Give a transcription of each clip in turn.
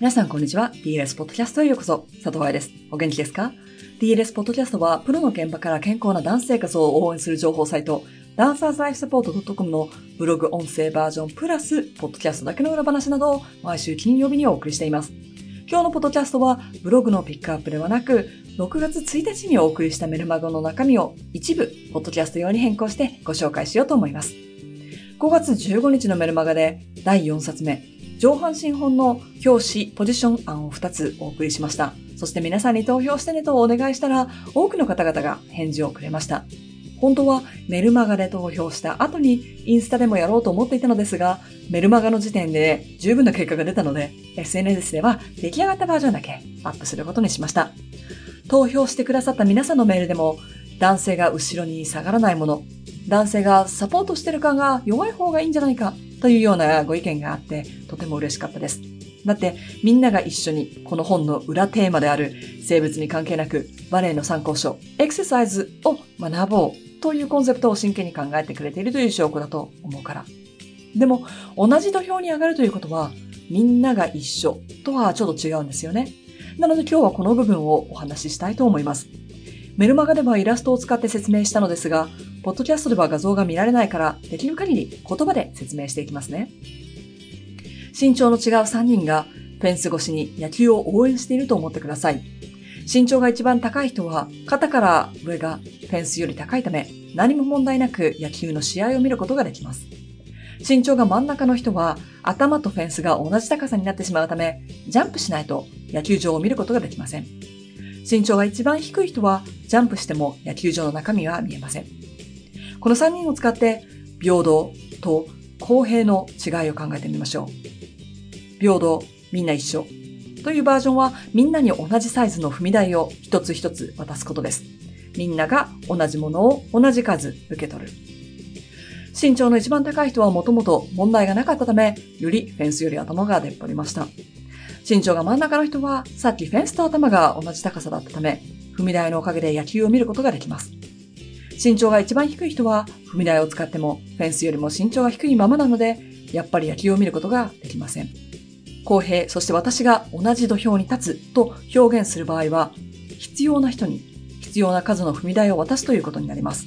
皆さんこんにちは。DLS ポッドキャストへようこそ。佐藤愛です。お元気ですか ?DLS ポッドキャストは、プロの現場から健康なダンス生活を応援する情報サイト、ダンサーズライフサポート .com のブログ音声バージョンプラス、ポッドキャストだけの裏話などを毎週金曜日にお送りしています。今日のポッドキャストは、ブログのピックアップではなく、6月1日にお送りしたメルマガの中身を一部、ポッドキャスト用に変更してご紹介しようと思います。5月15日のメルマガで第4冊目、上半身本の表紙、ポジション案を2つお送りしました。そして皆さんに投票してねとお願いしたら、多くの方々が返事をくれました。本当はメルマガで投票した後にインスタでもやろうと思っていたのですが、メルマガの時点で十分な結果が出たので、SNS では出来上がったバージョンだけアップすることにしました。投票してくださった皆さんのメールでも、男性が後ろに下がらないもの、男性がサポートしてる感が弱い方がいいんじゃないかというようなご意見があってとても嬉しかったです。だってみんなが一緒にこの本の裏テーマである生物に関係なくバレエの参考書エクササイズを学ぼうというコンセプトを真剣に考えてくれているという証拠だと思うから。でも同じ土俵に上がるということはみんなが一緒とはちょっと違うんですよね。なので今日はこの部分をお話ししたいと思います。メルマガではイラストを使って説明したのですが、ポッドキャストでは画像が見られないから、できる限り言葉で説明していきますね。身長の違う3人がフェンス越しに野球を応援していると思ってください。身長が一番高い人は肩から上がフェンスより高いため何も問題なく野球の試合を見ることができます。身長が真ん中の人は頭とフェンスが同じ高さになってしまうためジャンプしないと野球場を見ることができません。身長が一番低い人はジャンプしても野球場の中身は見えません。この3人を使って平等と公平の違いを考えてみましょう。平等、みんな一緒。というバージョンはみんなに同じサイズの踏み台を一つ一つ渡すことです。みんなが同じものを同じ数受け取る。身長の一番高い人はもともと問題がなかったため、よりフェンスより頭が出っ張りました。身長が真ん中の人はさっきフェンスと頭が同じ高さだったため、踏み台のおかげで野球を見ることができます。身長が一番低い人は踏み台を使ってもフェンスよりも身長が低いままなので、やっぱり野球を見ることができません。公平、そして私が同じ土俵に立つと表現する場合は、必要な人に必要な数の踏み台を渡すということになります。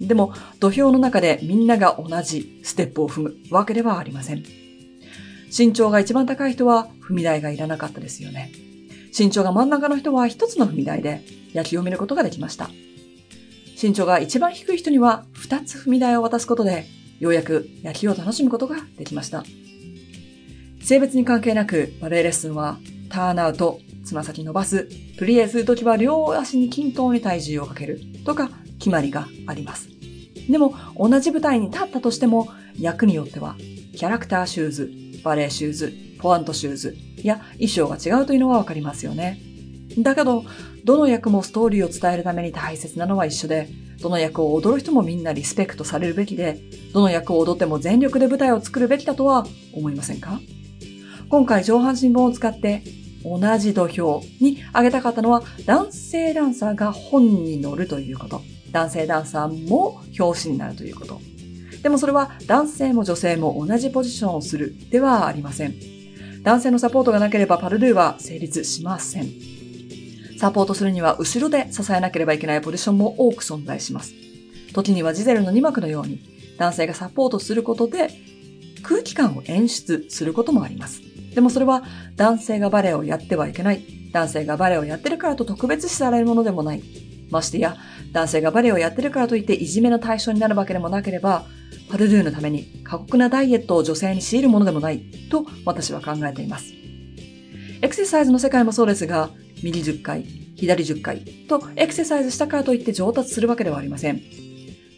でも、土俵の中でみんなが同じステップを踏むわけではありません。身長が一番高い人は踏み台がいらなかったですよね。身長が真ん中の人は一つの踏み台で野球を見ることができました。身長が一番低い人には2つ踏み台を渡すことで、ようやく野球を楽しむことができました。性別に関係なくバレエレッスンはターンアウト、つま先伸ばす、プリエするときは両足に均等に体重をかけるとか決まりがあります。でも同じ舞台に立ったとしても役によってはキャラクターシューズ、バレエシューズ、ポワントシューズや衣装が違うというのはわかりますよね。だけど、どの役もストーリーを伝えるために大切なのは一緒で、どの役を踊る人もみんなリスペクトされるべきで、どの役を踊っても全力で舞台を作るべきだとは思いませんか？今回上半身本を使って同じ土俵に上げたかったのは男性ダンサーが本に乗るということ。男性ダンサーも表紙になるということ。でもそれは男性も女性も同じポジションをするではありません。男性のサポートがなければパルドゥは成立しません。サポートするには後ろで支えなければいけないポジションも多く存在します。時にはジゼルの2幕のように男性がサポートすることで空気感を演出することもあります。でもそれは男性がバレエをやってはいけない。男性がバレエをやってるからと特別視されるものでもない。ましてや、男性がバレエをやってるからといっていじめの対象になるわけでもなければ、パルドゥーのために過酷なダイエットを女性に強いるものでもないと私は考えています。エクササイズの世界もそうですが、右10回、左10回とエクササイズしたからといって上達するわけではありません。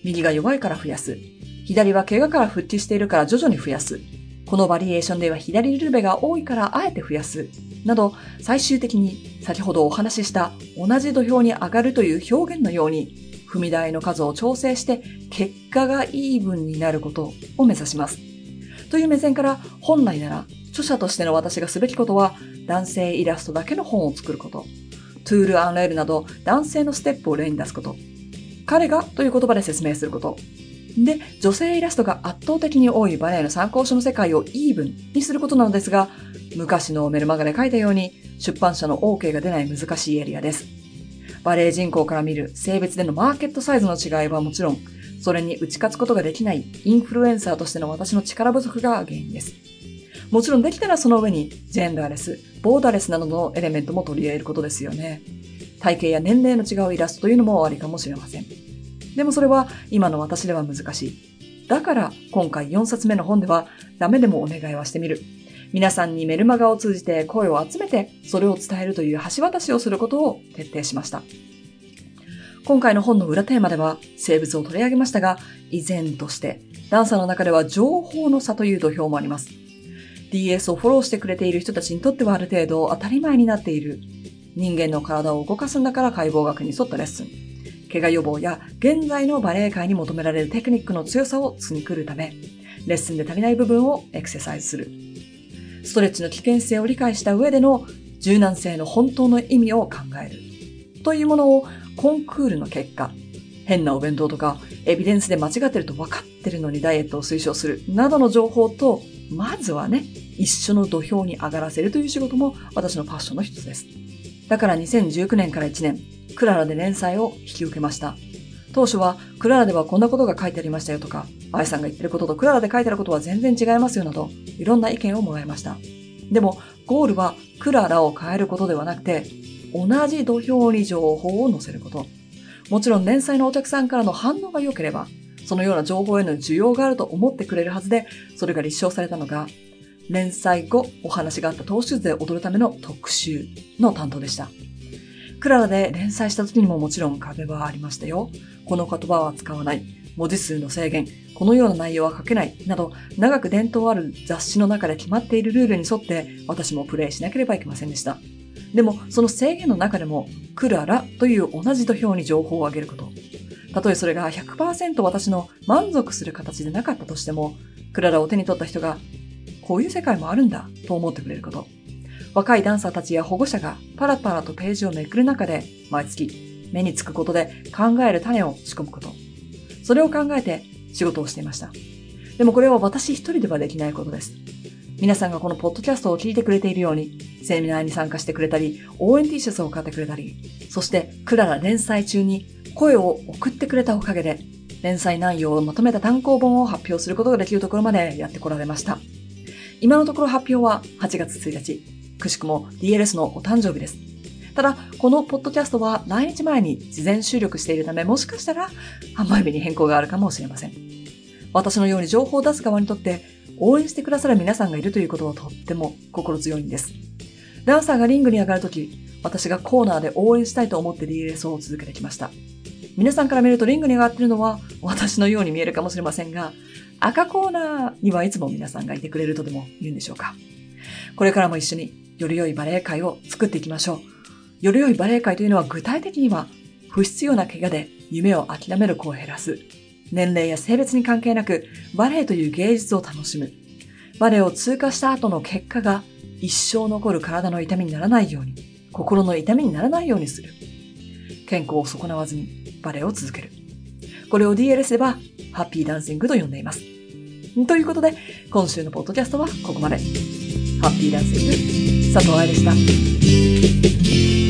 右が弱いから増やす。左は怪我から復帰しているから徐々に増やす。このバリエーションでは左ルベが多いからあえて増やす。など、最終的に先ほどお話しした同じ土俵に上がるという表現のように、踏み台の数を調整して結果がイーブンになることを目指します。という目線から本来なら著者としての私がすべきことは男性イラストだけの本を作ること。トゥール・アンレールなど男性のステップを例に出すこと。彼がという言葉で説明すること。で、女性イラストが圧倒的に多いバレエの参考書の世界をイーブンにすることなのですが、昔のメルマガで書いたように、出版社の OK が出ない難しいエリアです。バレエ人口から見る性別でのマーケットサイズの違いはもちろん、それに打ち勝つことができないインフルエンサーとしての私の力不足が原因です。もちろんできたらその上に、ジェンダーレス、ボーダーレスなどのエレメントも取り入れることですよね。体型や年齢の違うイラストというのもありかもしれません。でもそれは今の私では難しい。だから今回4冊目の本ではダメでもお願いはしてみる。皆さんにメルマガを通じて声を集めてそれを伝えるという橋渡しをすることを徹底しました。今回の本の裏テーマでは生物を取り上げましたが、依然としてダンサーの中では情報の差という土俵もあります。DS をフォローしてくれている人たちにとってはある程度当たり前になっている人間の体を動かすんだから解剖学に沿ったレッスン。怪我予防や現在のバレエ界に求められるテクニックの強さを積み来るため、レッスンで足りない部分をエクササイズする。ストレッチの危険性を理解した上での柔軟性の本当の意味を考える。というものをコンクールの結果、変なお弁当とかエビデンスで間違ってると分かってるのにダイエットを推奨するなどの情報と、まずはね、一緒の土俵に上がらせるという仕事も私のパッションの一つです。だから2019年から1年、クララで連載を引き受けました。当初は、クララではこんなことが書いてありましたよとか、アイさんが言ってることとクララで書いてあることは全然違いますよなど、いろんな意見をもらいました。でも、ゴールはクララを変えることではなくて、同じ土俵に情報を載せること。もちろん連載のお客さんからの反応が良ければ、そのような情報への需要があると思ってくれるはずで、それが立証されたのが、連載後お話があった投手図で踊るための特集の担当でした。クララで連載した時にももちろん壁はありましたよ。この言葉は使わない。文字数の制限。このような内容は書けない。など、長く伝統ある雑誌の中で決まっているルールに沿って私もプレイしなければいけませんでした。でも、その制限の中でも、クララという同じ土俵に情報を上げること。たとえそれが100%私の満足する形でなかったとしても、クララを手に取った人がこういう世界もあるんだと思ってくれること。若いダンサーたちや保護者がパラパラとページをめくる中で毎月目につくことで考える種を仕込むこと。それを考えて仕事をしていました。でもこれは私一人ではできないことです。皆さんがこのポッドキャストを聞いてくれているように、セミナーに参加してくれたり、応援 T シャツを買ってくれたり、そしてクララ連載中に声を送ってくれたおかげで、連載内容をまとめた単行本を発表することができるところまでやってこられました。今のところ発表は8月1日。くしくも DLS のお誕生日です。ただ、このポッドキャストは来日前に事前収録しているため、もしかしたら販売日に変更があるかもしれません。私のように情報を出す側にとって応援してくださる皆さんがいるということはとっても心強いんです。ダンサーがリングに上がるとき、私がコーナーで応援したいと思って DLS を続けてきました。皆さんから見るとリングに上がっているのは私のように見えるかもしれませんが、赤コーナーにはいつも皆さんがいてくれるとでも言うんでしょうか。これからも一緒により良いバレエ界を作っていきましょう。より良いバレエ界というのは具体的には不必要な怪我で夢を諦める子を減らす。年齢や性別に関係なくバレエという芸術を楽しむ。バレエを通過した後の結果が一生残る体の痛みにならないように、心の痛みにならないようにする。健康を損なわずにバレエを続ける。これを DLS ではハッピーダンシングと呼んでいます。ということで、今週のポッドキャストはここまで。ハッピーダンシング、佐藤愛でした。